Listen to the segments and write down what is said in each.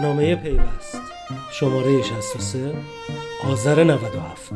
راهنامه پیوست. شماره 63 آذر 97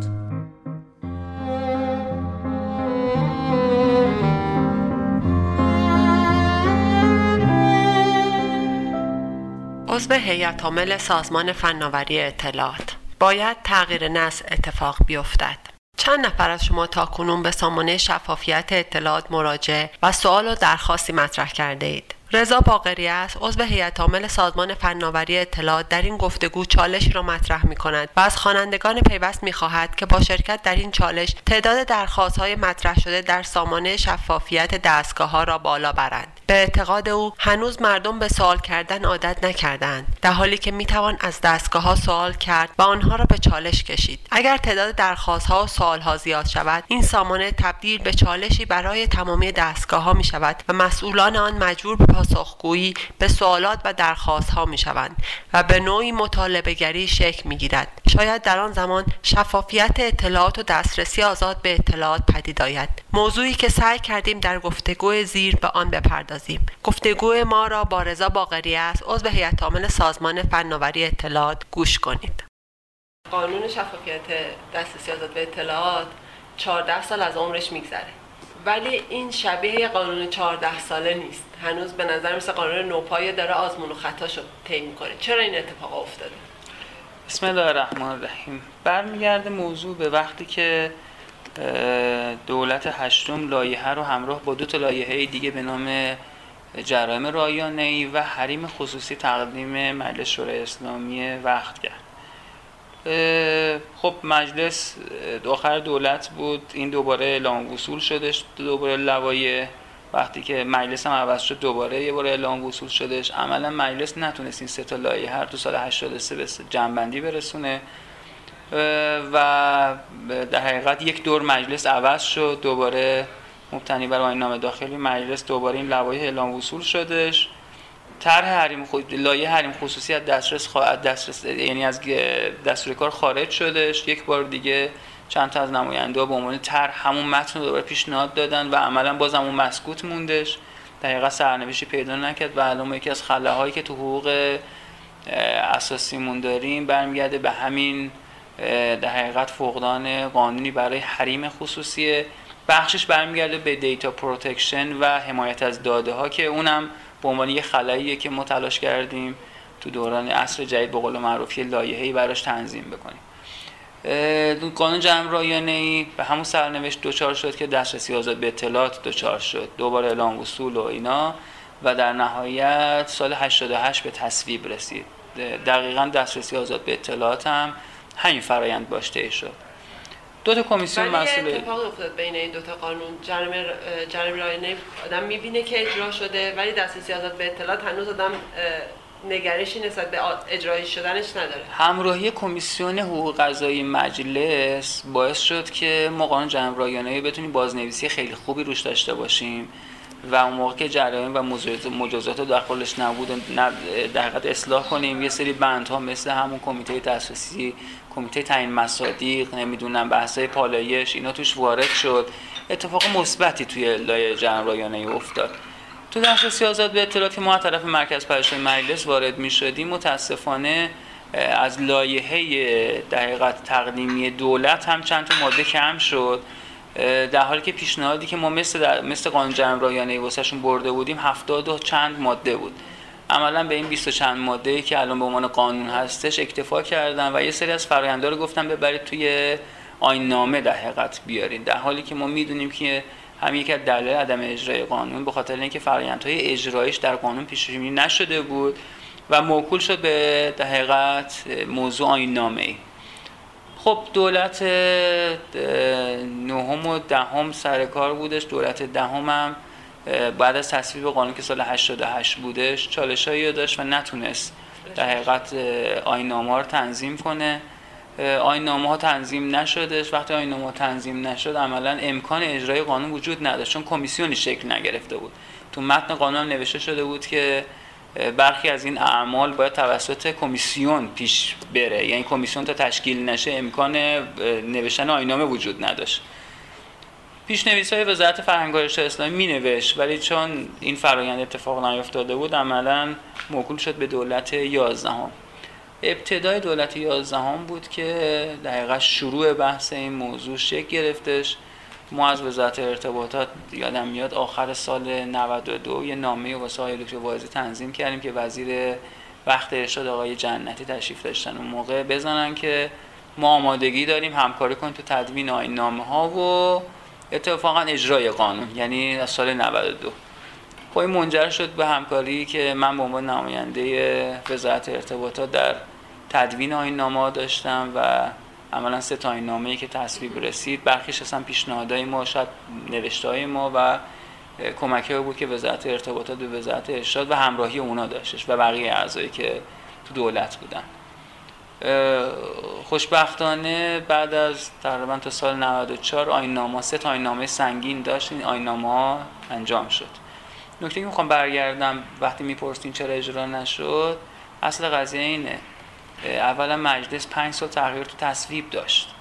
عضو هیئت عامل سازمان فناوری اطلاعات. باید تغییر نسل اتفاق بیفتد. چند نفر از شما تا کنون به سامانه شفافیت اطلاعات مراجعه و سوال و درخواستی مطرح کرده اید؟ رضا باقری است عضو هیئت عامل سازمان فناوری اطلاعات در این گفتگو چالشی را مطرح می کند و از خوانندگان پیوست می خواهد که با شرکت در این چالش تعداد درخواست های مطرح شده در سامانه شفافیت دستگاه ها را بالا برند. به اعتقاد او هنوز مردم به سوال کردن عادت نکردند در حالی که می توان از دستگاه ها سوال کرد و آنها را به چالش کشید. اگر تعداد درخواست ها و سوال ها زیاد شود این سامانه تبدیل به چالشی برای تمامی دستگاه ها می شود و مسئولان آن مجبور به پاسخگویی به سوالات و درخواست ها می شوند و به نوعی مطالبه گری شکل می گیرد شاید در آن زمان شفافیت اطلاعات و دسترسی آزاد به اطلاعات پدید آید. موضوعی که سعی کردیم در گفتگو زیر به آن بپردازیم. گفتگو ما را با رضا باقری است. عضو هیئت عامل سازمان فناوری اطلاعات گوش کنید. قانون شفافیت دسترسی آزاد به اطلاعات 14 سال از عمرش میگذره. ولی این شبیه قانون 14 ساله نیست. هنوز به نظر مثل قانون نوپایه داره آزمون و خطاشو طی می‌کنه. چرا این اتفاق افتاده؟ بسم الله الرحمن الرحیم. برمیگرده موضوع به وقتی که دولت هشتم لایحه رو همراه با دو تا لایحه دیگه به نام جرایم رایانه و حریم خصوصی تقدیم مجلس شورای اسلامی وقت کرد. خب مجلس آخر دولت بود. این دوباره اعلام وصول شدش دوباره لوایح وقتی که مجلس هم عوض شد دوباره یه بار اعلام وصول شدش. عملا مجلس نتونست این سه تا لایحه هر تو سال 83 به جنبندی برسونه. و در حقیقت یک دور مجلس عوض شد. دوباره مبتنی بر آیین نامه داخلی مجلس دوباره این لوایح اعلام وصول شدش. طرح حریم خود لایه حریم خصوصی از دسترس خواهد دسترس یعنی از دستور کار خارج شدش. یک بار دیگه چند تا از نماینده به عنوان طرح همون متن رو دوباره پیشنهاد دادن و عملا باز همون مسکوت موندش. دقیقا سرنوشتی پیدا نکرد و الان یکی از خلاهایی که تو حقوق اساسیمون داریم برمیگرده به همین در حقیقت فقدان قانونی برای حریم خصوصی بخشش برمیگرده به data protection و حمایت از داده ها که اونم به عنوان یه خلاییه که ما تلاش کردیم تو دوران عصر جدید به قول معروف یه لایحه‌ای براش تنظیم بکنیم. قانون جمع رایانه ای به همون سرنوشت دوچار شد که دسترسی آزاد به اطلاعات دوچار شد. دوباره اعلام وصول و اینا و در نهایت سال 88 به تصویب رسید. دقیقا دسترسی آزاد به اطلاعات هم همین فرایند باشته شد. دو تا کمیسیون مسئول. اتفاق افتاد بین این دو تا قانون. جرم جرم رایانه آدم می‌بینه که اجرا شده ولی دسترسی آزاد به اطلاعات هنوز آدم نگرشی نسبت به اجرایی شدنش نداره. همراهی کمیسیون حقوق قضایی مجلس باعث شد که ما قانون رایانه بتونیم بازنویسی خیلی خوبی روش داشته باشیم و اون موقع که جرایم و مجازات داخلش نبود در حقیقت اصلاح کنیم یه سری بندها مثل همون کمیته دسترسی کمیته تعیین مصادیق نمی‌دونم بحثای پالایش اینا توش وارد شد. اتفاق مثبتی توی لایه رایانه افتاد. تو دسترسی آزاد به اطلاعاتی ما طرف مرکز پرشون مجلس وارد می شدیم متاسفانه از لایحه دقیقت تقدیمی دولت هم چند تا ماده کم شد. در حالی که پیشنهادی که ما مثل, مثل قانون جرم رایانه واسهشون برده بودیم هفتاد و چند ماده بود. عملا به این 20 چند ماده که الان به عنوان قانون هستش اکتفا کردن و یه سری از فراینده رو گفتم ببرید توی آین نامه در بیارین. در حالی که ما می‌دونیم که هم از دلایل عدم اجرای قانون به خاطر اینکه فرآیندهای اجرایش در قانون پیش نشده بود و موکول شد به در حقیقت موضوع آین نامه ای خب دولت نهم و دهم سر کار بودش. دولت دهم هم بعد از تصویب قانون که سال 88 بودش چالش هایی داشت و نتونست در حقیقت آینامه رو تنظیم کنه. آینامه ها تنظیم نشدش وقتی آینامه ها تنظیم نشد عملا امکان اجرای قانون وجود نداشت چون کمیسیونی شکل نگرفته بود. تو متن قانون نوشته شده بود که برخی از این اعمال باید توسط کمیسیون پیش بره. یعنی کمیسیون تا تشکیل نشه امکان نوشتن آینامه وجود نداشت. پیشنویس های وزارت فرهنگ اسلامی می نوشت ولی چون این فرایند اتفاق نیفتاده بود عملا موکول شد به دولت یازدهم. ابتدای دولت یازدهم بود که دقیقا شروع بحث این موضوع شکل گرفتش. ما از وزارت ارتباطات یادم میاد آخر سال 92 یه نامه واسه آقای دکتر واعظی تنظیم کردیم که وزیر وقت ارشاد آقای جنتی تشریف داشتن اون موقع. بزنن که ما آمادگی داریم همکاری کنیم تو تدوین آین نامه ها و اتفاقا اجرای قانون یعنی از سال 92 خب این منجر شد به همکاری که من به عنوان نماینده وزارت ارتباطات در تدوین آین نامه داشتم و عملا سه تا این نامه‌ای که تصویب رسید. برخیش اصلا پیشنهادهای ما شاید نوشته های ما و کمکی بود که وزارت ارتباطات به وزارت ارشاد و همراهی اونا داشتش و بقیه اعضایی که تو دولت بودن. خوشبختانه بعد از تقریبا تا سال 94 آین نامه سه تا آین نامه سنگین داشت. این آین نامه انجام شد. نکته که می‌خوام برگردم وقتی می‌پرسین چرا اجرا نشد اصل قضیه اینه. اولا مجلس پنج سال تغییر تو تصویب داشت.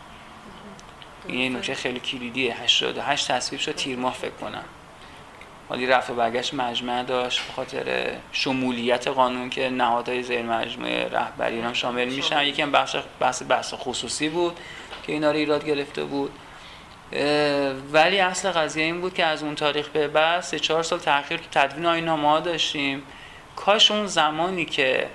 این نکته خیلی کلیدیه. 88 تصویب شد تیر ماه فکر کنم. ولی رفت و برگشت مجمع داشت به خاطر شمولیت قانون که نهادهای زیر مجموعه رهبری هم شامل میشن. یکی هم بحث بحث خصوصی بود که اینا رو ایراد گرفته بود. ولی اصل قضیه این بود که از اون تاریخ به بعد سه چهار سال تاخیر تو تدوین آیین داشتیم. کاش اون زمانی که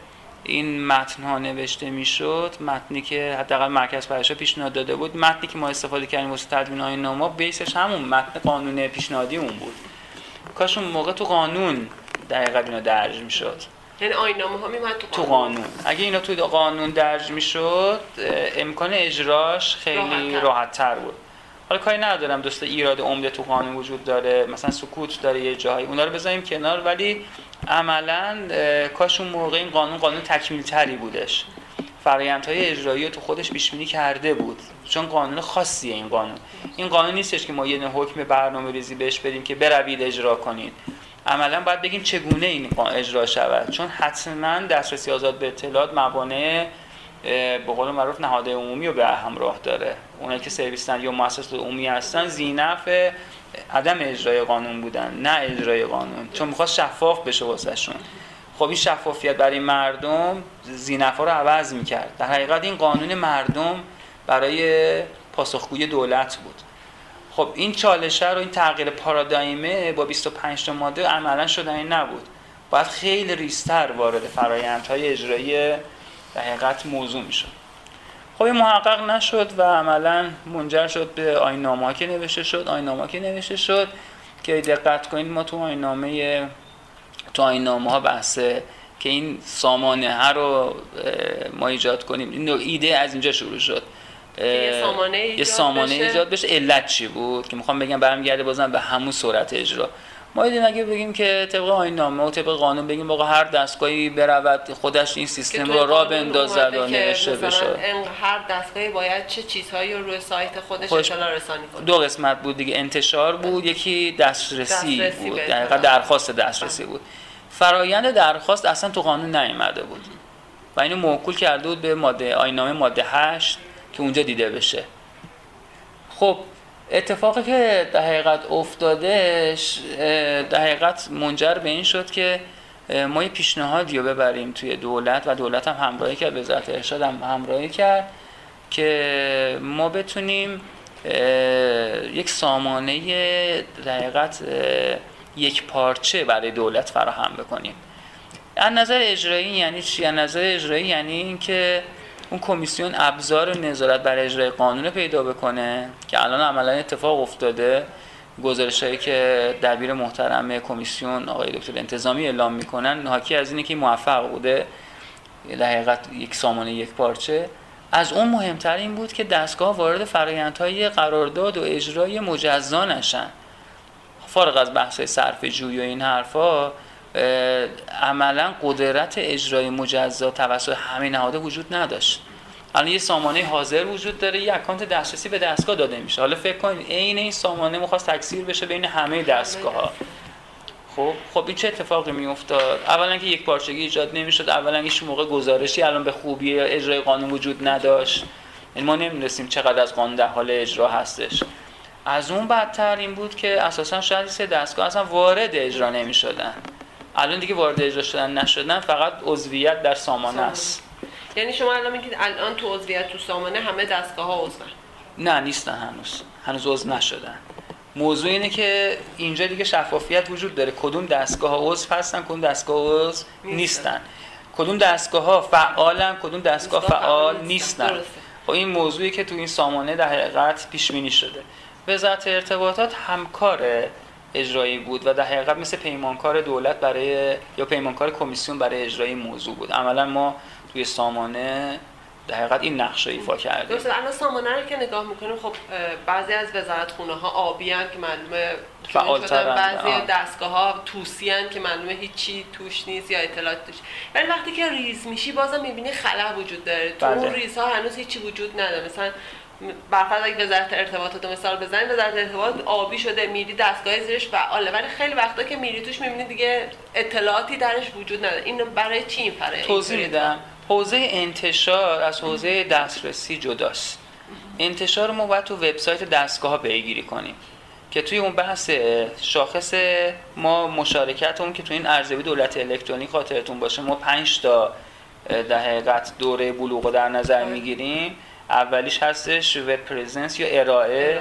این متن ها نوشته می‌شد متنی که حداقل مرکز پرشا پیشنهاد داده بود متنی که ما استفاده کردیم واسه تدوین آیین نامه بیسش همون متن قانون پیشنهادی اون بود. کاش اون موقع تو قانون دقیقا اینا درج می‌شد. یعنی آینامه ها میمد تو قانون. اگه اینا تو قانون درج می‌شد امکان اجراش خیلی راحت تر بود. حالا کاری ندارم دوست ایراد عمده تو قانون وجود داره مثلا سکوت داره یه جایی اونا رو بذاریم کنار ولی عملا کاش اون موقع این قانون قانون تکمیل تری بودش. فرایندهای اجرایی تو خودش پیش بینی کرده بود. چون قانون خاصیه این قانون. این قانون نیستش که ما یه حکم برنامه ریزی بهش بدیم که بروید اجرا کنید عملا باید بگیم چگونه این اجرا شود. چون حتما دسترسی آزاد به اطلاعات موانع به قول معروف نهاد عمومی رو به همراه داره. اونایی که سرویس یا مؤسسات عمومی هستن زینف عدم اجرای قانون بودن نه اجرای قانون. چون می‌خواست شفاف بشه واسهشون. خب این شفافیت برای مردم زینفا رو عوض می‌کرد. در حقیقت این قانون مردم برای پاسخگوی دولت بود. خب این چالشه رو این تغییر پارادایمه با 25 تا ماده عملا شدنی نبود. باید خیلی ریستر وارد فرایندهای اجرایی در حقیقت موضوع می‌شد. خب این محقق نشد و عملا منجر شد به آینامه که نوشته شد. آینامه که نوشته شد که دقت کنید ما تو آینامه تو آینامه ها بحثه که این سامانه ها رو ما ایجاد کنیم. این ایده از اینجا شروع شد. یه سامانه ایجاد, یه سامانه ایجاد بشه. علت چی بود؟ که می‌خوام بگم برمیگرده بازم به همون صورت اجرا. ما ایدیم اگه بگیم که طبق آین نامه و طبق قانون بگیم واقعا هر دستگاهی برود خودش این سیستم رو را بندازد و نوشته بشه. هر دستگاهی باید چه چیزهایی رو روی سایت خودش اطلاع رسانی کنه. دو قسمت بود دیگه انتشار بود یکی دسترسی, دسترسی بود. دقیقا درخواست دسترسی بود. فرایند درخواست اصلا تو قانون نیامده بود. و اینو موکول کرده بود به ماده آینامه ماده 8 که اونجا دیده بشه. خب اتفاقی که در حقیقت افتادش در حقیقت منجر به این شد که ما یه پیشنهادی رو ببریم توی دولت و دولت هم همراهی کرد وزارت ارشاد هم همراهی کرد که ما بتونیم یک سامانه در حقیقت یک پارچه برای دولت فراهم بکنیم از نظر اجرایی یعنی چی؟ از نظر اجرایی یعنی اینکه اون کمیسیون ابزار نظارت بر اجرای قانون پیدا بکنه که الان عملا اتفاق افتاده. گزارش هایی که دبیر محترم کمیسیون آقای دکتر انتظامی اعلام می‌کنن حاکی از اینه که موفق بوده. در حقیقت یک سامانه یک پارچه. از اون مهمتر این بود که دستگاه وارد فرایندهای قرارداد و اجرای مجزا نشن. فارغ از بحث صرف جوی و این حرفا عملا قدرت اجرای مجزا توسط همه نهادها وجود نداشت. الان یه سامانه حاضر وجود داره یه اکانت دسترسی به دستگاه داده میشه. حالا فکر کنید عین این سامانه می‌خواست تکثیر بشه بین همه دستگاه ها خب خب این چه اتفاقی میافتاد؟ اولا که یک پارچگی ایجاد نمی‌شد اولا هیچ موقع گزارشی الان به خوبی اجرای قانون وجود نداشت. این یعنی ما نمی‌دونستیم چقدر از قانون در حال اجرا هستش. از اون بدتر این بود که اساسا شاید سه دستگاه اصلا وارد اجرا نمی شدن الان دیگه وارد اجرا شدن نشدن فقط عضویت در سامانه است. یعنی شما الان میگید الان تو عضویت تو سامانه همه دستگاه ها عضون. نه نیستن هنوز. هنوز عضو نشدن. موضوع اینه که اینجا دیگه شفافیت وجود داره. کدوم دستگاه ها عضو هستن کدوم دستگاه عضو نیستن. کدوم دستگاه ها فعالن کدوم دستگاه فعال نیستن. خب این موضوعی که تو این سامانه در حقیقت پیش بینی شده. وزارت ارتباطات همکار اجرایی بود و در حقیقت مثل پیمانکار دولت برای یا پیمانکار کمیسیون برای اجرای موضوع بود. عملا ما توی سامانه در حقیقت این نقش رو ایفا کرده درسته الان سامانه رو که نگاه می‌کنیم خب بعضی از وزارت خونه ها آبی هن که معلومه فعالترن بعضی دستگاه ها توسی هن که معلومه هیچی توش نیست یا اطلاعات توش. ولی وقتی که ریز میشی بازم می‌بینی خلا وجود داره. تو بله. اون ریزها هنوز هیچی وجود نداره. مثلا برفرض اگه وزارت ارتباطات رو مثال بزنیم وزارت ارتباطات آبی شده میری دستگاه زیرش فعاله. ولی خیلی وقتا که میری توش می‌بینی دیگه اطلاعاتی درش وجود نداره. اینو برای چی این فرآیند توضیح میدم. حوزه انتشار از حوزه دسترسی جداست. انتشار ما باید تو وبسایت دستگاه ها پیگیری کنیم که توی اون بحث شاخص ما مشارکتمون که توی این ارزیابی دولت الکترونیک خاطرتون باشه ما 5 تا در حقیقت دوره بلوغ در نظر می‌گیریم. اولیش هستش web presence یا ارائه.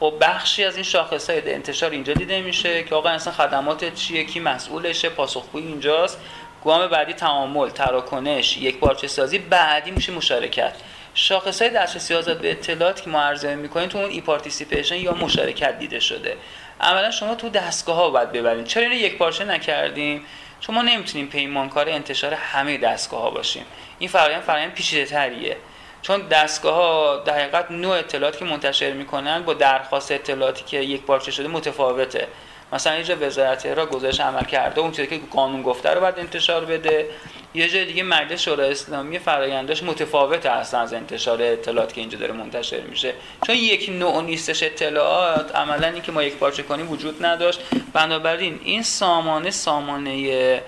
خب بخشی از این شاخص های انتشار اینجا دیده میشه که آقا اصلا خدمات چیه کی مسئولشه پاسخگوی اینجاست. گام بعدی تعامل تراکنش یک پارچه سازی بعدی میشه مشارکت. شاخص های دسترسی آزاد به اطلاعات که ما ارزیابی می‌کنیم تو اون e-participation یا مشارکت دیده شده. عملا شما تو دستگاه ها باید ببرین. چرا اینو یک پارچه نکردیم؟ چون ما نمی‌تونیم پیمانکار انتشار همه دستگاه ها باشیم. این فرآیند فرآیند پیچیده تریه چون دستگاه ها در حقیقت نوع اطلاعاتی که منتشر می‌کنن با درخواست اطلاعاتی که یک پارچه شده متفاوته. مثلا یه وزارت را گزارش عمل کرده اون چیزی که قانون گفته رو باید انتشار بده. یه جای دیگه مجلس شورای اسلامی فرآیندش متفاوت هستن از انتشار اطلاعات که اینجا داره منتشر میشه. چون یک نوع نیستش اطلاعات عملا این که ما یک پارچه کنیم وجود نداشت. بنابراین این سامانه سامانه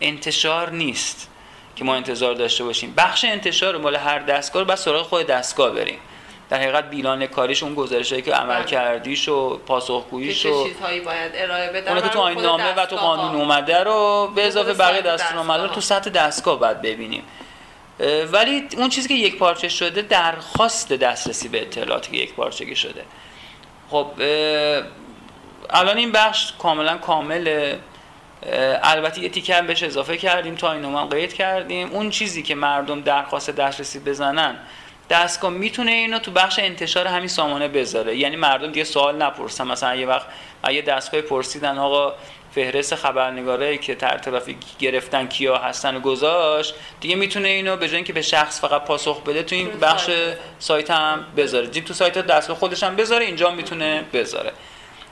انتشار نیست. که ما انتظار داشته باشیم. بخش انتشار مال هر دستگاه رو بس سراغ خود دستگاه بریم. در حقیقت بیلان کاریش اون گزارشایی که عمل کردیش و پاسخگوییش و چیزهایی باید ارائه بدن که تو آیین نامه و تو قانون اومده رو به اضافه بقیه دستور اومده رو تو سطح دستگاه باید ببینیم. ولی اون چیزی که یک پارچه شده درخواست دسترسی به اطلاعاتی که یک پارچگی شده. خب الان این بخش کاملا کامله البته یه تیکه هم بهش اضافه کردیم تا این هم قید کردیم. اون چیزی که مردم درخواست دسترسی بزنن دستگاه می‌تونه اینو تو بخش انتشار همین سامانه بذاره. یعنی مردم دیگه سوال نپرسن. مثلا یه وقت یه دستگاه پرسیدن آقا فهرست خبرنگارایی که تر ترافیک گرفتن کیا هستن و گذاشت دیگه می‌تونه اینو به جای اینکه به شخص فقط پاسخ بده تو این بخش سایت هم بذاره. دیگه تو سایت دستگاه خودش هم بذاره اینجا می‌تونه بذاره.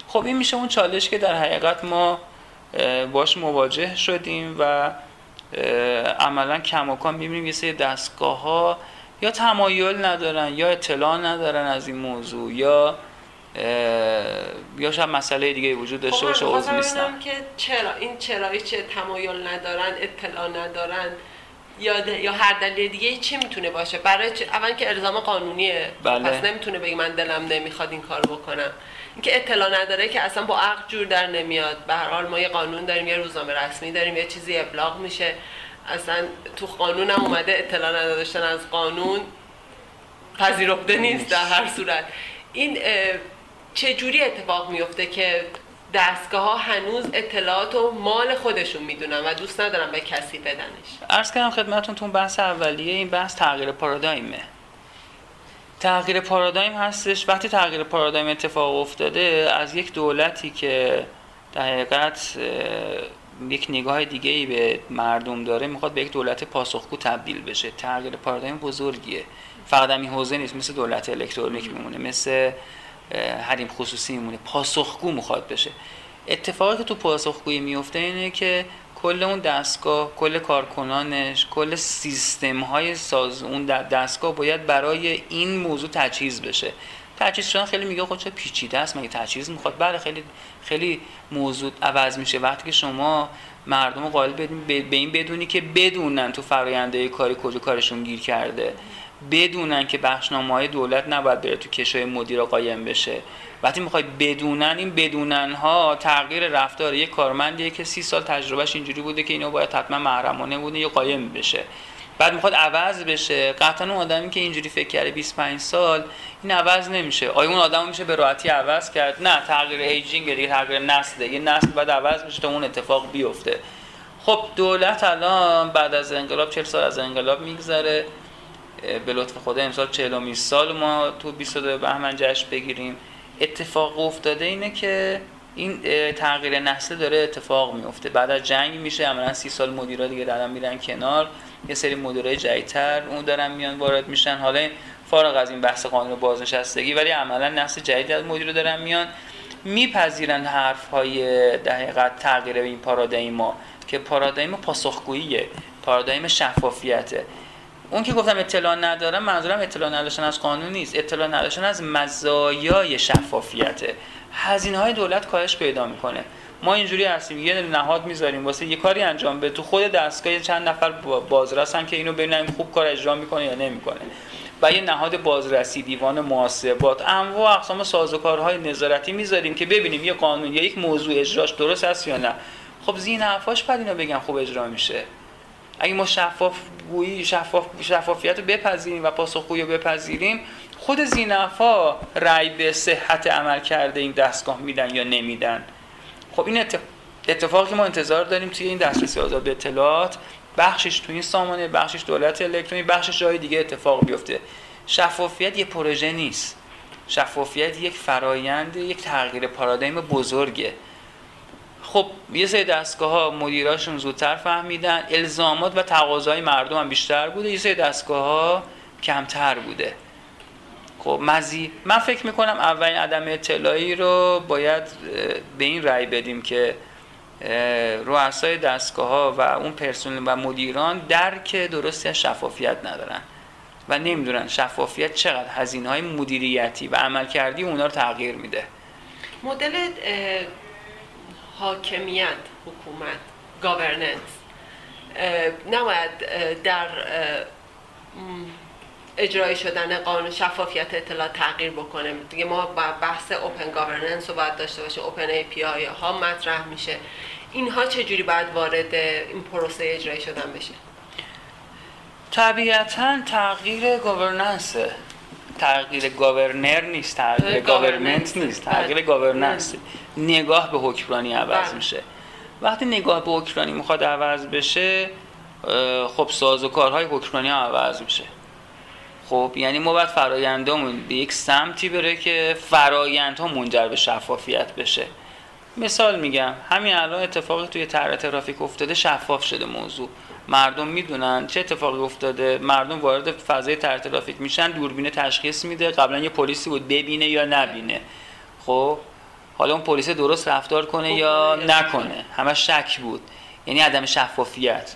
خب این میشه اون چالش که در حقیقت ما باش مواجه شدیم و عملا کماکان می‌بینیم یه سری دستگاه ها یا تمایل ندارن یا اطلاع ندارن از این موضوع یا یا شاید مسئله دیگه وجود داشته باشه عضو نیستن که چرا این چرایی چه تمایل ندارن اطلاع ندارن یا یا هر دلیل دیگه چه می‌تونه باشه برای چه؟ اول که الزام قانونیه بله. پس نمی‌تونه بگی من دلم نمی‌خواد این کارو بکنم اینکه اطلاع نداره که اصلا با عقل جور در نمیاد. به هر حال ما یه قانون داریم یه روزنامه رسمی داریم یه چیزی ابلاغ میشه. اصلا تو قانون هم اومده اطلاع نداشتن از قانون. پذیرفته نیست در هر صورت. این چه جوری اتفاق میفته که دستگاه ها هنوز اطلاعات و مال خودشون می‌دونن و دوست ندارن به کسی بدنش؟ عرض کردم خدمتون تو بحث اولیه این بحث تغییر پارادایمه. تغییر پارادایم هستش. وقتی تغییر پارادایم اتفاق افتاده از یک دولتی که در حقیقت یک نگاه دیگه ای به مردم داره می‌خواد به یک دولت پاسخگو تبدیل بشه. تغییر پارادایم بزرگیه. فقط این حوزه نیست. مثل دولت الکترونیک میمونه. مثل حریم خصوصی میمونه. پاسخگو می‌خواد بشه. اتفاقی که تو پاسخگویی میفته اینه که کل اون دستگاه کل کارکنانش کل سیستم های ساز اون دستگاه باید برای این موضوع تجهیز بشه. تجهیز شدن خیلی میگه خود چه پیچیده است مگه تجهیز می‌خواد؟ بله خیلی خیلی موضوع عوض میشه. وقتی که شما مردم قائل به این بدونی که بدونن تو فراینده کاری کجا کارشون گیر کرده. بدونن که بخشنامه های دولت نباید بره تو کشوی مدیر قایم بشه. وقتی می‌خوای بدونن این بدونن ها تغییر رفتار یک کارمندیه که سی سال تجربهش اینجوری بوده که اینو باید حتما محرمانه بوده یا قایم بشه. بعد می‌خواد عوض بشه. قطعا اون آدمی که اینجوری فکر کرده 25 سال این عوض نمیشه. آیا اون آدم میشه به راحتی عوض کرد؟ نه تغییر ایجینگ دیگه تغییر نسله یه نسل بعد عوض بشه تا اون اتفاق بیفته. خب دولت الان بعد از انقلاب 40 سال از انقلاب میگذره. به لطف خدا امسال 40 سال ما تو 22 بهمن جشن بگیریم. اتفاق افتاده اینه که این تغییر نسل داره اتفاق میفته. بعد از جنگ میشه عملا سی سال مدیرا دیگه دارن میرن کنار. یه سری مدیرای جدیدتر اون دارن میان وارد میشن. حالا فارغ از این بحث قانون بازنشستگی ولی عملا نسل جدید از مدیر دارن میان. میپذیرن حرف های دقیقت تغییر این پارادایما که پارادایم پاسخگوییه پارادایم شفافیته. اون که گفتم اطلاع ندارم منظورم اطلاع نداشتن از قانون نیست. اطلاع نداشتن از مزایای شفافیته هزینه های دولت کاهش پیدا می‌کنه. ما اینجوری هستیم یه نهاد می‌ذاریم واسه یه کاری انجام به تو خود دستگاه چند نفر بازرسن که اینو ببینن خوب کار اجرا می‌کنه یا نمی‌کنه. و یه نهاد بازرسی دیوان محاسبات. انواع اقسام سازوکارهای نظارتی می‌ذاریم که ببینیم یه قانون یا یک موضوع اجراش درست است یا نه. خب زین حرفاش بعد اینا بگن خوب اجرا میشه. اگه ما شفاف گویی شفاف شفافیت رو بپذیریم و پاسخگویی رو بپذیریم خود زینفا رأی به صحت عمل کرده این دستگاه میدن یا نمیدن؟ خب این اتفاقی ما انتظار داریم توی این دسترسی آزاد به اطلاعات بخشش توی این سامانه بخشش دولت الکترونیک بخشش جای دیگه اتفاق بیفته. شفافیت یه پروژه نیست. شفافیت یک فرایند یک تغییر پارادایم بزرگه. خب یه سری دستگاه ها مدیراشون زودتر فهمیدن. الزامات و تقاضای مردم هم بیشتر بوده. یه سری دستگاه ها کمتر بوده. خب مزی من فکر می‌کنم اولین عدم اطلاعی رو باید به این رأی بدیم که رؤسای دستگاه ها و اون پرسنل و مدیران درک درستی از شفافیت ندارن و نمی‌دونن شفافیت چقدر. هزینه های مدیریتی و عملکردی اونا رو تغییر میده. مدل حاکمیت حکومت governance نباید در اجرای شدن قانون شفافیت اطلاع تغییر بکنه. دیگه ما با بحث open governance رو باید داشته باشه open API ها مطرح میشه. اینها چجوری باید وارد این پروسه اجرایی شدن بشه؟ طبیعتا تغییر governance تغییر governor نیست تغییر government نیست تغییر بله. governance نگاه به حکمرانی عوض بله. میشه. وقتی نگاه به حکمرانی می‌خواد عوض بشه خب ساز و کارهای حکمرانی عوض میشه. خب یعنی ما باید فرایندامون به یک سمتی بره که فرایندها منجر به شفافیت بشه. مثال میگم همین الان اتفاقی توی طرح ترافیک افتاده شفاف شده موضوع. مردم می‌دونن چه اتفاقی افتاده مردم وارد فضای طرح ترافیک میشن دوربین تشخیص میده قبلا یه پلیسی بود ببینه یا نبینه. خب حالا اون پلیس درست رفتار کنه یا نکنه؟ همه شک بود. یعنی عدم شفافیت.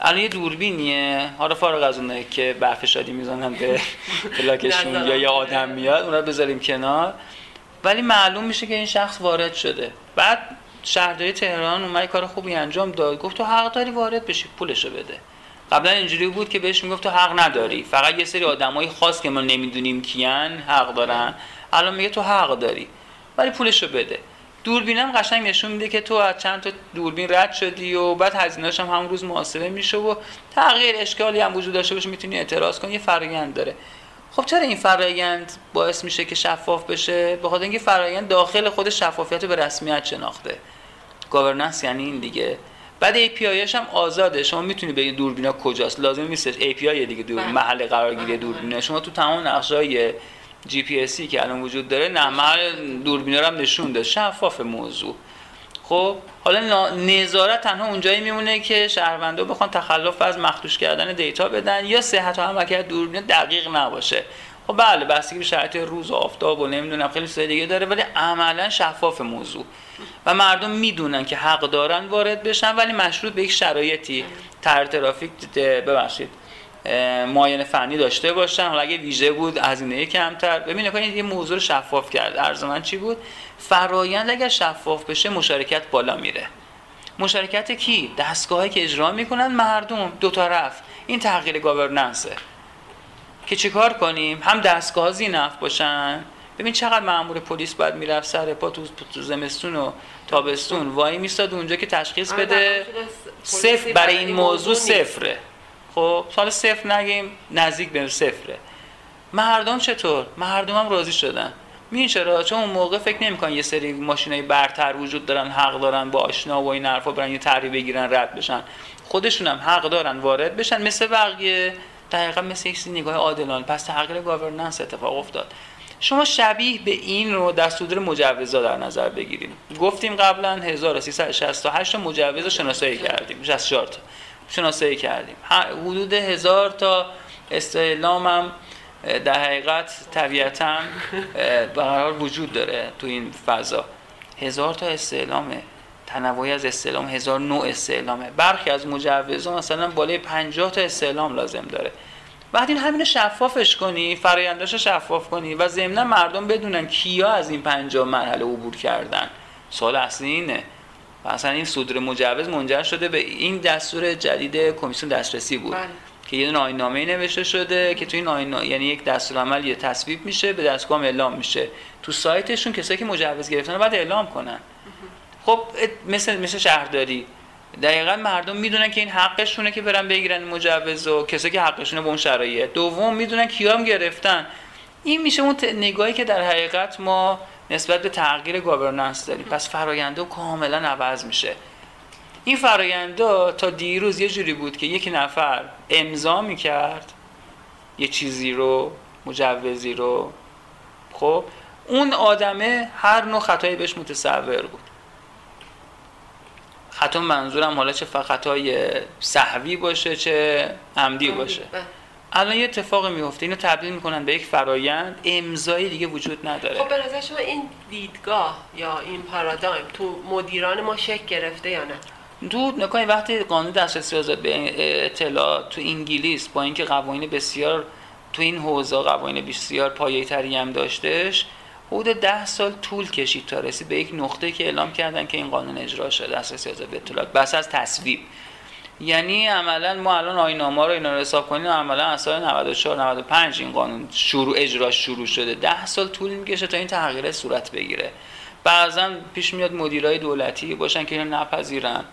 الان یه دوربینیه. حالا فارغ از اونه که برف شادی می‌زنن به پلاکشون یا یه آدم میاد اونا بذاریم کنار. ولی معلوم میشه که این شخص وارد شده. بعد شهرداری تهران اومد کار خوبی انجام داد. گفت تو حق داری وارد بشی پولشو بده. قبلا اینجوری بود که بهش می‌گفت تو حق نداری. فقط یه سری آدمای خاص که ما نمی‌دونیم کیان حق دارن. الان میگه تو حق داری ولی پولشو بده. دوربینم قشنگ نشون میده که تو از چند تا دوربین رد شدی و بعد هزینه‌اش هم همون روز محاسبه میشه و تغییر اشکالی هم وجود داشته باشه می‌تونی اعتراض کنی یه فرآیند داره. خب چرا این فرایند باعث میشه که شفاف بشه؟ به خاطر اینکه فرایند داخل خود شفافیت به رسمیت شناخته. گاورننس یعنی این دیگه. بعد API هم آزاده. شما می‌تونی به دوربینا کجاست؟ لازم نیست API دیگه دور بله. محل قرارگیری دوربینه. شما تو تمام نقشه‌های جی پی اسی که الان وجود داره نه دوربینا رو هم نشون داد. شفاف موضوع. خب حالا نظارت تنها اونجایی میمونه که شهروندا بخوان تخلف از مخدوش کردن دیتا بدن یا صحت و عملکرد دوربین دقیق نباشه. خب بله بستگی به شرایط روز و آفتاب و نمی‌دونم خیلی چیزای دیگه داره ولی عملا شفاف موضوع. و مردم می‌دونن که حق دارن وارد بشن ولی مشروط به یک شرایطی تر ترافیک ببخشید معاینه فنی داشته باشن. حالا اگه ویژه بود هزینه کمتر. ببینید که یه موضوع شفاف کرد. ارز من چی بود؟ فرایند اگر شفاف بشه مشارکت بالا میره. مشارکت کی؟ دستگاهی که اجرا می‌کنن مردم دو طرف این تغییر گاورننسه. که چیکار کنیم؟ هم دستگاه زینف باشن ببین چقدر مامور پلیس باید می‌رفت سر پا تو, تو زمستون و تابستون. وای میستاد اونجا که تشخیص آره، بده. صفر برای این موضوع صفره. خب سال صفر نگیم نزدیک به صفره. مردم چطور؟ مردم هم راضی شدن. میین چرا؟ چون اون موقع فکر نمی‌کنن یه سری ماشینای برتر وجود دارن حق دارن با آشنا و این حرفا برن یه تحری بگیرن رد بشن. خودشون هم حق دارن وارد بشن. مثل بقیه دقیقا مثل یک نگاه عادلانه. پس تغییر گاورننس اتفاق افتاد. شما شبیه به این رو در صدور مجوزا در نظر بگیریم گفتیم قبلا 1368 تا مجوز شناسایی کردیم 64 تا. شناسایی کردیم. حدود هزار تا استعلام هم در حقیقت طبیعتا برقرار وجود داره تو این فضا. هزار تا استعلامه تنوعی از استعلام هزار نوع استعلامه. برخی از مجوزها مثلا بالای 50 تا استعلام لازم داره. بعد این همینو شفافش کنی فراینداشو شفاف کنی و ضمنا مردم بدونن کیا از این 50 مرحله عبور کردن. سوال اصلی اینه. و اصلا این صدور مجوز منجر شده به این دستور جدید کمیسیون دسترسی بود. بله. که یه آیین‌نامه نوشته شده که تو این آیین یعنی یک دستورالعمل یه تصویب میشه به دستگاه اعلام میشه. تو سایتشون کسایی که مجوز گرفتن رو باید اعلام کنن. خب مثل مثل شهرداری. دقیقا مردم می‌دونن که این حقشونه که برن بگیرن مجوز و کسایی که حقشونه به اون شرایط. دوم می‌دونن کیا هم گرفتن. این میشه اون نگاهی که در حقیقت ما نسبت به تغییر گاورننس داریم. پس فراینده کاملا عوض میشه. این فراینده تا دیروز یه جوری بود که یک نفر امضا می‌کرد یه چیزی رو مجوزی رو. خب اون آدمه هر نوع خطایی بهش متصور بود. خطا منظورم حالا چه فقط خطای صحوی باشه چه عمدی باشه. بله. الان یه اتفاق میفته اینو تبدیل می‌کنن به یک فرایند امضایی دیگه وجود نداره. خب به نظر شما این دیدگاه یا این پارادایم تو مدیران ما شکل گرفته یا نه؟ دود نکنید وقتی قانون دسترسی آزاد به اطلاعات تو انگلیس با اینکه قوانین بسیار تو این حوزه قوانین بسیار پایه‌ای هم داشتش حدود ده سال طول کشید تا رسید به یک نقطه که اعلام کردن که این قانون اجرا شده دسترسی آزاد به اطلاعات بس از تصویب. یعنی عملا ما الان آینامه رو اینا رو حساب کنیم عملا از سال 94 95 این قانون شروع اجرا شروع شده. ده سال طول می‌کشه تا این تغییر صورت بگیره. بعضا پیش میاد مدیرای دولتی باشن که اینو نپذیرن.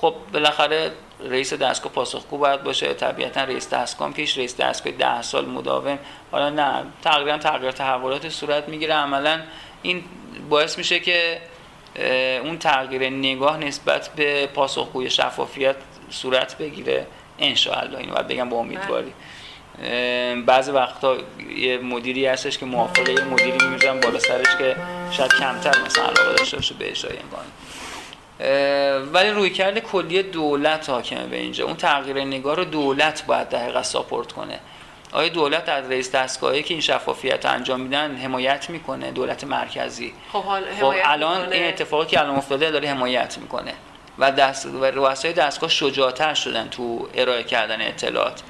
خب بالاخره رئیس دستگاه پاسخگو باید باشه. طبیعتا رئیس دستگاه هیچ رئیس دستگاه ده سال مداوم. حالا نه تقریبا تغییر تحولات صورت می‌گیره. عملا این باعث میشه که اون تغییر نگاه نسبت به پاسخگوی شفافیت صورت بگیره. انشاءالله اینو باید بگم با امیدواری. بعضی وقتا یه مدیری هستش که موافقه یه مدیری میمیزن بالا سرش که شاید کمتر مثلا علاقه داشته باشه به اجرای ولی رویکرد کلی دولت حاکمه به اینجا. اون تغییر نگاه رو دولت باید در حقیقت ساپورت کنه. آیا دولت از رئیس دستگاهی که این شفافیت انجام میدن حمایت می‌کنه دولت مرکزی؟ خب حال خب حمایت الان می‌کنه. این اتفاقی که الان افتاده داره حمایت می‌کنه و دست و رؤسای دستگاه شجاعتر شدن تو ارائه کردن اطلاعات.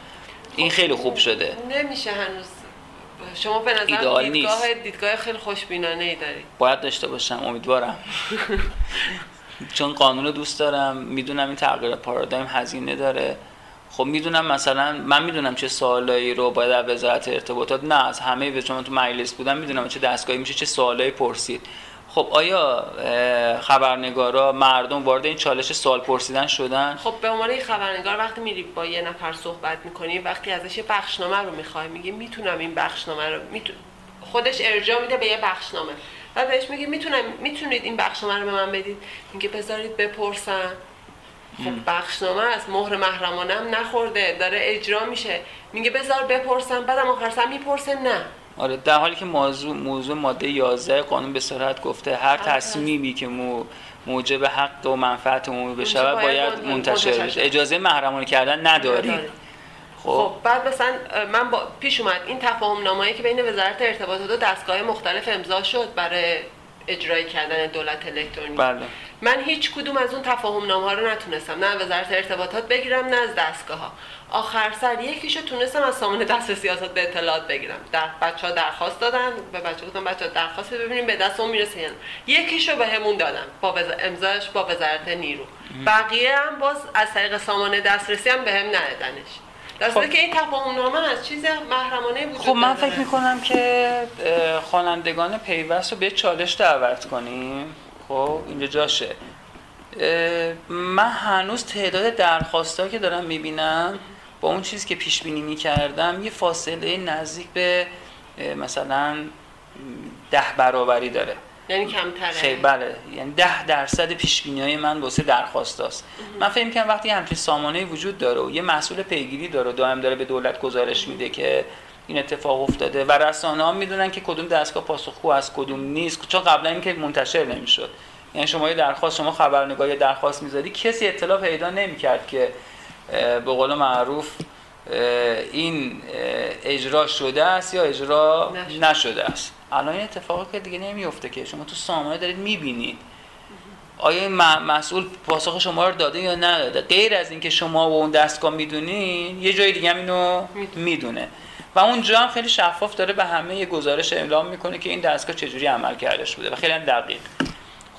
این خیلی خوب شده. نمیشه هنوز. شما به نظر دیدگاه نیست. دیدگاه خیلی خوشبینانه ای داری باید داشته باشم. امیدوارم. چون قانون رو دوست دارم می‌دونم این تغییر پارادایم هزینه داره. خب می‌دونم مثلا من می‌دونم چه سوالایی رو باید از وزارت ارتباطات نه از همه به چون تو مجلس بودم می‌دونم چه دستگاهی میشه چه سوالایی پرسید. خب آیا خبرنگارا مردم وارد این چالش سوال پرسیدن شدن؟ خب به عنوان خبرنگار وقتی میری با یه نفر صحبت می‌کنی وقتی ازش یه بخشنامه رو می‌خوای میگی می‌تونم این بخشنامه رو میتون... خودش ارجاع میده به یه بخشنامه. و بهش میگی می‌تونم می‌تونید این بخشنامه رو به من بدید. میگه بذارید بپرسن خب بخشنامه از مهر محرمانه هم نخورده. داره اجرا میشه. میگه بذار بپرسن بعدم آخر سر می‌پرسه نه. آره در حالی که موضوع موضوع ماده 11 قانون به صراحت گفته هر تصمیمی که مو موجب حق و منفعت عمومی بشه باید باید من- منتشر بشه. شه. اجازه محرمانه کردن نداریم. نداره. خب خب. بعد مثلا من با پیش اومد این تفاهم نامه‌ای که بین وزارت ارتباطات و دستگاه مختلف امضا شد برای اجرای کردن دولت الکترونیک. بله. من هیچ کدوم از اون تفاهم نامه ها رو نتونستم. نه وزارت ارتباطات بگیرم نه از دستگاه ها آخر سر یکیشو تونستم از سامانه دست سیاست به اطلاعات بگیرم. در بچه ها درخواست دادن به بچه گفتم بچه ها درخواست ببینیم به دست اون می‌رسه یا نه. یکیشو بهمون دادن با وز... امضاش با وزارت نیرو. بقیه هم باز از طریق سامانه دسترسی هم بهم ندادنش. در که این تفاهم نامه از چیز محرمانه وجود خب من فکر می‌کنم که خوانندگان پیوست رو به چالش دعوت کنیم. خب اینجا جاشه. من هنوز تعداد درخواستا که دارم می‌بینم با اون چیزی که پیش بینی می‌کردم یه فاصله نزدیک به مثلا ده برابری داره. یعنی کمتره. خیلی بله. یعنی ده درصد پیش بینی های من واسه درخواست است من فکر کنم وقتی همچین سامانه وجود داره و یه مسئول پیگیری داره و دائم داره به دولت گزارش میده که این اتفاق افتاده و رسانه ها می‌دونن که کدوم دستگاه پاسخگو از کدوم نیست چون قبلا اینکه منتشر نمی‌شد. یعنی شما یه درخواست شما خبرنگاری درخواست می‌زدی کسی اطلاع پیدا نمی‌کرد که به قول معروف این اجرا شده است یا اجرا نشده. است؟ الان این اتفاقی که دیگه نمیفته که شما تو سامانه دارید می‌بینید. آیا این مسئول پاسخ شما رو داده یا نداده؟ غیر از اینکه شما و اون دستگاه می‌دونین یه جای دیگه هم اینو می‌دونه. و اونجا هم خیلی شفاف داره به همه یه گزارش اعلام می‌کنه که این دستگاه چجوری عمل کردش بوده و خیلی هم دقیق.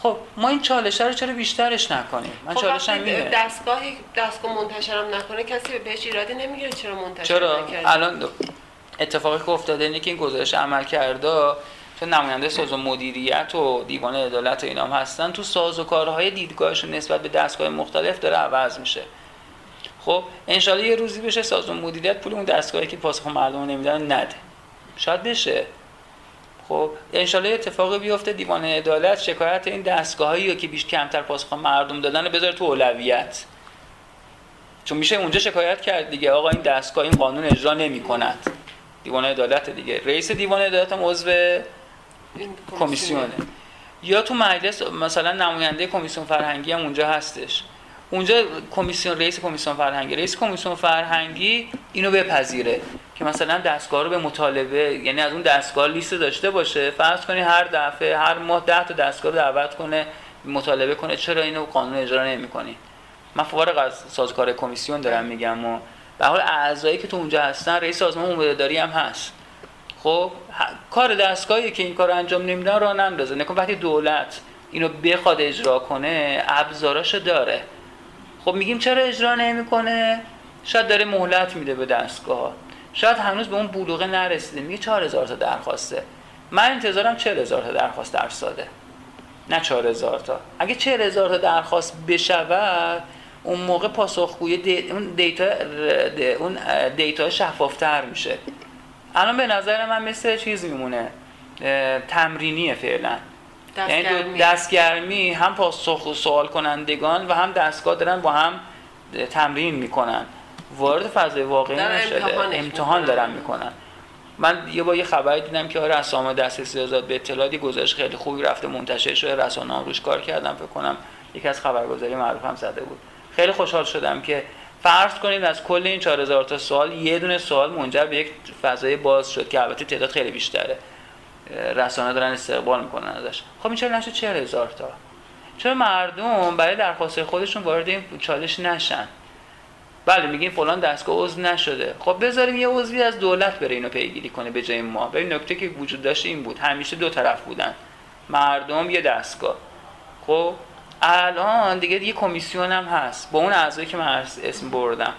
خب ما این چالش رو چرا بیشترش نکنیم؟ من خب چالش هم دستگاهی دستگاه منتشرم نکنه کسی بهش ایرادی نمی‌گیره چرا منتشر چرا؟ الان اتفاقی که افتاده اینه که این گزارش عمل کرده چون نماینده ساز و مدیریت و دیوان عدالت و اینام هستن تو ساز و کارهای دیدگاهشون نسبت به دستگاه مختلف داره عوض میشه. خب انشالله یه روزی بشه ساز و مدیریت پول اون دستگاهی که پاسخ مردم نمیدن نده. شاید بشه. خب انشالله اتفاقی بیفته دیوان عدالت شکایت این دستگاهایی که بیش کمتر پاسخ مردم دادن رو بذاره تو اولویت. چون میشه اونجا شکایت کرد دیگه آقا این دستگاه این قانون اجرا نمی کند دیوان عدالت دیگه. رئیس دیوان عدالت هم عضو کمیسیونه. یا تو مجلس مثلا نماینده کمیسیون فرهنگی هم اونجا هستش. اونجا کمیسیون رئیس کمیسیون فرهنگی. رئیس کمیسیون فرهنگی اینو بپذیره که مثلا دستگاه رو به مطالبه یعنی از اون دستگاه لیست داشته باشه. فرض کنی هر دفعه هر ماه 10 تا دستگاه رو دعوت کنه مطالبه کنه چرا اینو قانون اجرا نمی‌کنی. من فوارق از سازکار کمیسیون دارم میگم و به حال اعضایی که تو اونجا هستن رئیس سازمان عمومی هم هست. خب کار دستگاهی که این کار انجام نمیدن راه نندازه. نکن وقتی دولت اینو بخواد اجرا کنه ابزاراشو داره. خب میگیم چرا اجرا نمی‌کنه؟ شاید داره مهلت میده به دستگاه. شاید هنوز به اون بلوغه نرسیده. میگه 4000 تا درخواسته. من انتظارم 40000 تا درخواست در ساده نه 4000 تا. اگه 40000 تا درخواست بشود اون موقع پاسخگوی. اون دیتا اون دیتا شفافتر میشه. الان به نظر من مثل چیز میمونه. تمرینیه فعلا. یعنی دستگرمی. هم پاسخ سوال کنندگان و هم دستگاه دارن با هم تمرین می‌کنن. وارد فضای واقعی نشده. امتحان دارن می‌کنن. من یه با یه خبری دیدم که آره اسامه دسترسی آزاد به اطلاعاتی گزارش خیلی خوبی رفته منتشر شده رسانه ها روش کار کردم فکر کنم یکی از خبرگزاری معروف هم زده بود. خیلی خوشحال شدم که فرض کنید از کل این 4000 تا سوال یه دونه سوال منجر به یک فضای باز شد که البته تعداد خیلی بیشتره. رسانه دارن استقبال می‌کنن ازش. خب این چرا نشه 40000 تا. چرا مردم برای درخواست خودشون وارد این چالش نشن. بله میگیم فلان دستگاه عضو نشده. خب بذاریم یه عضوی از دولت بره اینو پیگیری کنه به جای ما. ببین نکته که وجود داشته این بود. همیشه دو طرف بودن. مردم یه دستگاه. خب الان دیگه یه کمیسیون هم هست. با اون اعضایی که من اسم بردم.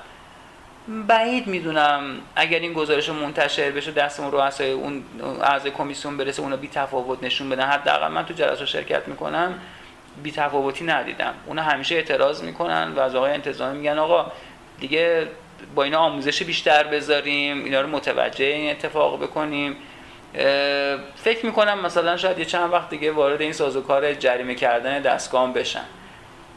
بعید می‌دونم اگر این گزارش منتشر بشه دست اون رؤسای اون اعضای کمیسیون برسه اونو بی تفاوت نشون بدن. حداقل من تو جلسه شرکت می‌کنم بی تفاوتی ندیدم. اونا همیشه اعتراض می‌کنن و از آقای انتظامی میگن آقا دیگه با اینا آموزش بیشتر بذاریم اینا رو متوجه این اتفاق بکنیم. فکر می‌کنم مثلا شاید یه چند وقت دیگه وارد این سازوکار جریمه کردن دستگاه بشن.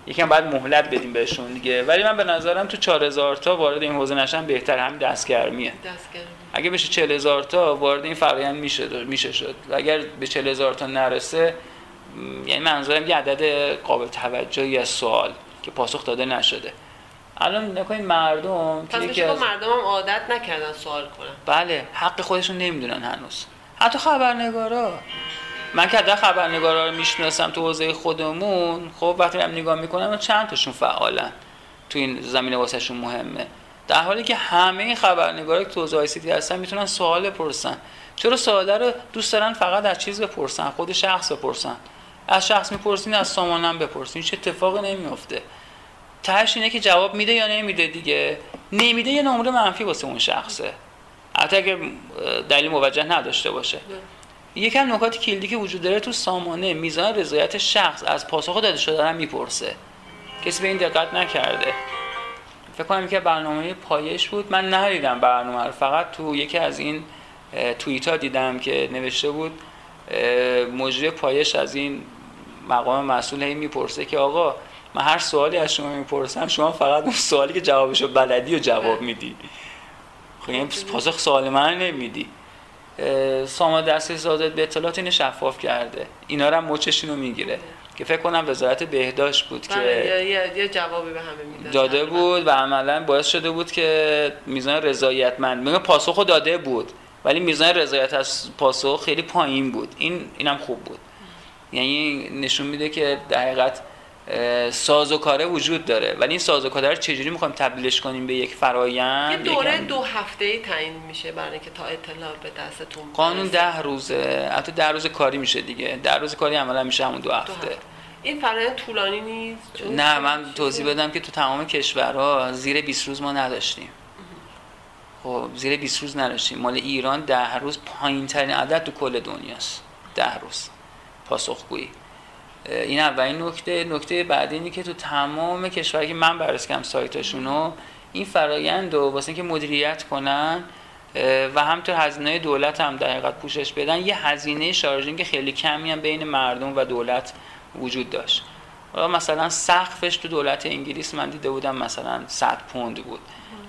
یکم بعد مهلت بدیم بهشون دیگه. ولی من به نظرم تو 4000 تا وارد این حوزه نشن بهتر همین دستگرمیه. دستگرمی. اگه بشه 40000 تا وارد این فرآیند میشه میشه شد. و اگر به 40000 تا نرسه یعنی منظورم یه عدد قابل توجهی از سوال که پاسخ داده نشده. الان نکنید مردم که یکی از مردم هم عادت نکردن سوال کنن. بله حق خودشون نمی‌دونن هنوز. حتی خبرنگارا. من که حتی خبرنگارا رو می‌شناسم تو حوزه خودمون خب وقتی هم نگاه می‌کنم چند تاشون فعالن؟ تو این زمینه واسهشون مهمه. در حالی که همه این خبرنگارا تو حوزه سیتی هستن می‌تونن سوال بپرسن. چرا سوال رو دوست دارن فقط از چیز بپرسن خود شخص بپرسن؟ از شخص می‌پرسین از سامانم بپرسین. چه اتفاقی نمیفته تهش اینه که جواب میده یا نمیده دیگه؟ نمیده یه نمره منفی واسه اون شخصه. حتی اگر دلیل موجه نداشته باشه. یکم نکات کلیدی که وجود داره تو سامانه میزان رضایت شخص از پاسخ داده شده هم می‌پرسه. کسی به این دقت نکرده. فکر کنم که برنامه پایش بود. من ندیدم برنامه رو. فقط تو یکی از این توییت ها دیدم که نوشته بود مجری پایش از این مقام مسئول هی می‌پرسه که آقا من هر سوالی از شما می‌پرسم شما فقط اون سوالی که جوابشو بلدی و جواب میدی. خب این پاسخ سوال من نمیدی. ساما دست زادت به اطلاعات اینو شفاف کرده. اینا رو هم مچش اینو می‌گیره. که فکر کنم وزارت بهداشت بود که بله، یه جوابی به همه می‌داد. داده بود و عملا باعث شده بود که میزان رضایتمند میگه پاسخو داده بود ولی میزان رضایت از پاسخ خیلی پایین بود. این اینم خوب بود. یعنی نشون میده که در حقیقت ساز و کاره وجود داره. ولی این ساز و کاره رو چجوری می‌خوایم تبدیلش کنیم به یک فرایند؟ یه دوره دو هفته ای تعیین میشه برای اینکه تا اطلاع به دستتون قانون ده روزه. حتی ده روز کاری میشه دیگه. ده روز کاری عملا میشه همون دو هفته, این فرایند طولانی نیست؟ نه من توضیح بدم که تو تمام کشورها زیر 20 روز ما نداشتیم. خب زیر 20 روز نداشتیم. مال ایران ده روز پایین ترین عدد تو کل دنیاست. ده روز. پاسخگویی. این اولین نکته. نکته بعدی اینه که تو تمام کشورهایی که من بررسی کردم سایتاشونو این فرایند رو واسه اینکه مدیریت کنن و همطور هزینه دولت هم در حقیقت پوشش بدن یه هزینه شارژینگ خیلی کمی هم بین مردم و دولت وجود داشت. مثلا سقفش تو دولت انگلیس من دیده بودم مثلا 100 پوند بود.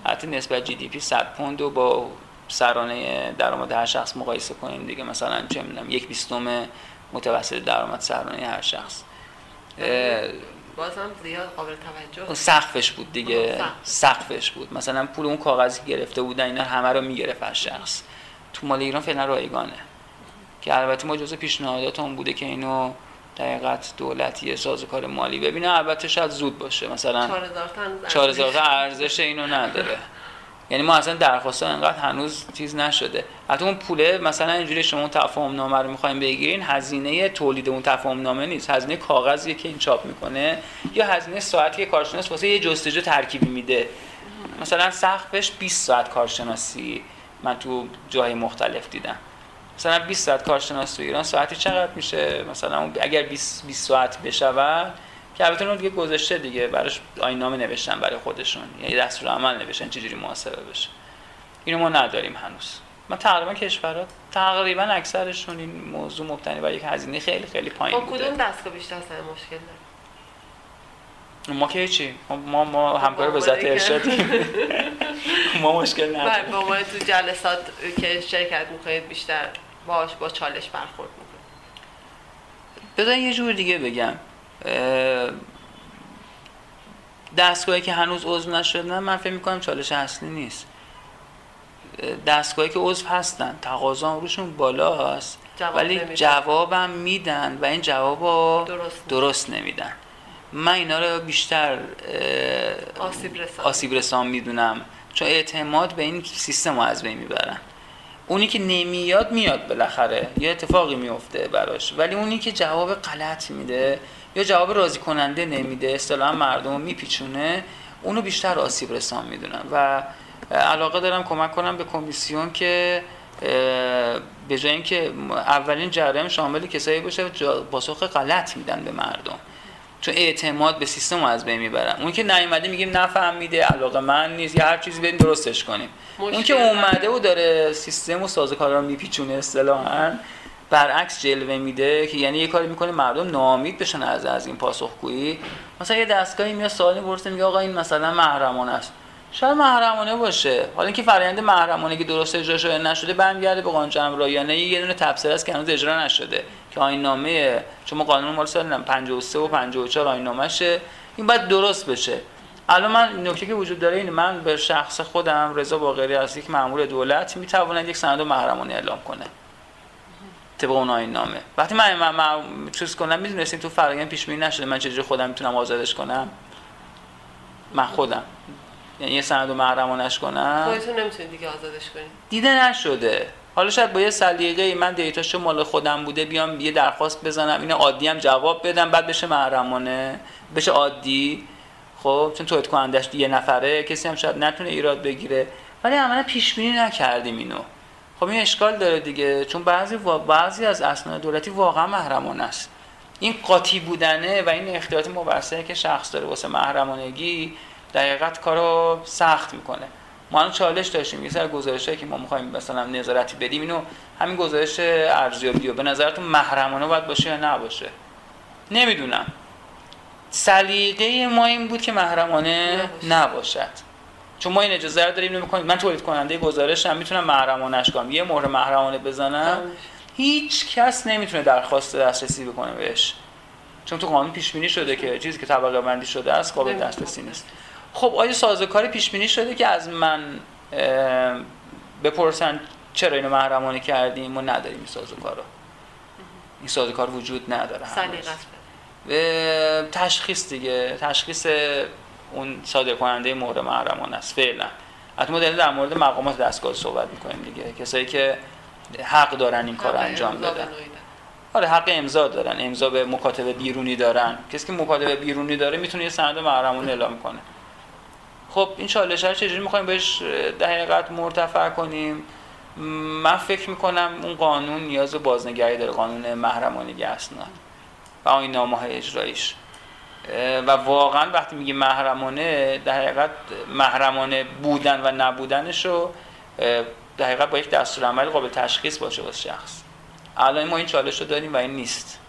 حتی نسبت جی دی پی 100 پوند رو با سرانه درآمد هر شخص مقایسه کنیم دیگه مثلا چه می‌دونم یک بیستم متوسط درآمد سرانه هر شخص. بازم زیاد قابل توجه. سقفش بود دیگه. سقفش بود. مثلا پول اون کاغذی گرفته بودن اینا همه رو می‌گرفت از شخص. تو مال ایران فعلا رایگانه. که البته ما جزء پیشنهادات اون بوده که اینو دقیقت دولتی سازوکار مالی ببینه. البته شاید زود باشه. مثلا 4000 تا ارزش اینو نداره. یعنی ما اصلا درخواست انقدر هنوز چیز نشده. حتی اون پوله مثلا اینجوری شما اون تفاهم نامه رو می‌خوایم بگیرین هزینه تولید اون تفاهم نامه نیست. هزینه کاغذی که این چاپ می‌کنه یا هزینه ساعتی که کارشناس واسه یه جستجو ترکیبی میده. مثلا سقفش 20 ساعت کارشناسی من تو جای مختلف دیدم. مثلا 20 ساعت کارشناس تو ایران ساعتی چقدر میشه؟ مثلا اگر 20 20 ساعت بشود که البته اون دیگه گذاشته دیگه براش آینامه نوشتن برای خودشون. یعنی دستور عمل نوشتن چجوری محاسبه بشه. اینو ما نداریم هنوز. من تقریبا کشورها تقریبا اکثرشون این موضوع مبتنی بر یک هزینه خیلی خیلی پایین خب، بوده. کدوم دستگاه بیشتر سر مشکل داره؟ ما که چی ما ما خب، همکار وزارت ارشادیم ما مشکل نداریم. بله، با ما تو جلسات که شرکت می‌کنید بیشتر باش با چالش برخورد می‌کنید. بذار یه جور دیگه بگم. دستگاهی که هنوز عضو نشدن من فکر می‌کنم چالش اصلی نیست. دستگاهی که عضو هستن تقاضا روشون بالاست ولی جوابم میدن و این جواب درست, درست نمیدن. من اینا رو بیشتر آسیب رسان, می‌دونم. چون اعتماد به این سیستم رو از بین می‌برن. اونی که نمیاد میاد بالاخره. یه اتفاقی میفته براش. ولی اونی که جواب غلط میده یا جواب راضی کننده نمیده اصطلاحا مردم میپیچونه. اونو بیشتر آسیب رسان می‌دونن و علاقه دارم کمک کنم به کمیسیون که به جای اینکه اولین جرایم شامل کسایی باشه پاسخ غلط میدن به مردم. چون اعتماد به سیستم رو از بین می‌برن. اون که نیومده میگیم نفهمیده علاقه من نیست یا هر چیزی بریم درستش کنیم. اون که اومده و داره سیستم و سازوکار رو میپیچونه اصطلاحا. برعکس جلوه میده که یعنی یه کاری می‌کنه مردم ناامید بشن از از این پاسخگویی. مثلا یه دستگاهی میاد سوالی می‌پرسه میگه آقا این مثلا محرمانه است. شاید محرمانه باشه. حالا اینکه فرآیند محرمانه که درست اجرا شده نشده برمیگرده به قانون جمع رایانه یه دونه تفسیر است که هنوز اجرا نشده که آیین نامه چون قانون مال سال 53 و 54 آیین نامشه این باید درست بشه. الان من نکته که وجود داره اینه من به شخص خودم رضا باقری از یک مأمور دولت می‌تواند یک سند محرمانه اعلام کنه. طبق اون آیین نامه. وقتی من من, من چیز کنم می‌دونستین تو فرآیند پیش بینی نشده. من چجوری خودم می‌تونم آزادش کنم؟ من خودم. یعنی یه سند رو محرمانش کنم خودتون نمی‌تونید دیگه آزادش کنید. دیده نشده. حالا شاید با یه سلیقه من دیتاشو مال خودم بوده بیام یه درخواست بزنم این عادی هم جواب بدم بعد بشه محرمانه. بشه عادی. خب چون تولید کنندش یه نفره کسی هم شاید نتونه ایراد بگیره. ولی عملا پیش بینی نکردیم اینو. خب این اشکال داره دیگه چون بعضی بعضی از اسناد دولتی واقعا محرمانه است. این قاطی بودنه و این اختیارات مبرسه که شخص داره واسه محرمانگی دقیقت کارو سخت می‌کنه. ما الان چالش داشتیم یه سر گزارشایی که ما می‌خوایم مثلا نظارتی بدیم اینو همین گزارش ارزیابی به نظرتون محرمانه باید باشه یا نباشه؟ نمی‌دونم. سلیقه ما این بود که محرمانه نباشد. چون ما این اجازه رو داریم نمی‌کنیم من تولید کننده گزارشم می‌تونم محرمانش کنم. یه مهر محرمانه بزنم هیچ کس نمی‌تونه درخواست دسترسی بکنه بهش. چون تو قانون پیش بینی شده که چیزی که طبقه بندی شده است قابل دسترسی نیست. خب آیا سازوکاری پیش بینی شده که از من بپرسن چرا اینو محرمانه کردیم؟ ما نداریم این سازوکارو. این سازوکار وجود نداره. تشخیص دیگه. تشخیص اون صادر کننده مورد محرمانه است فعلا. حتی ما در مورد مقامات دستگاه صحبت می‌کنیم دیگه. کسایی که حق دارن این کار انجام بدن. آره حق امضا دارن. امضا به مکاتبه بیرونی دارن. کسی که مکاتبه بیرونی داره می‌تونه یه سند محرمانه اعلام کنه. خب این چالش رو چجوری می‌خوایم بهش در حقیقت مرتفع کنیم؟ من فکر می‌کنم اون قانون نیاز به بازنگری داره قانون محرمانگی اسناد و آین نامه های اجراییش. و واقعا وقتی میگه محرمانه در حقیقت محرمانه بودن و نبودنش رو در حقیقت با یک دستور عمل قابل تشخیص باشه واسه شخص. الان ما این چالش رو داریم و این نیست.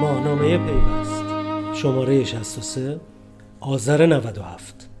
ماهنامه پیوست. شماره 63 آذر 97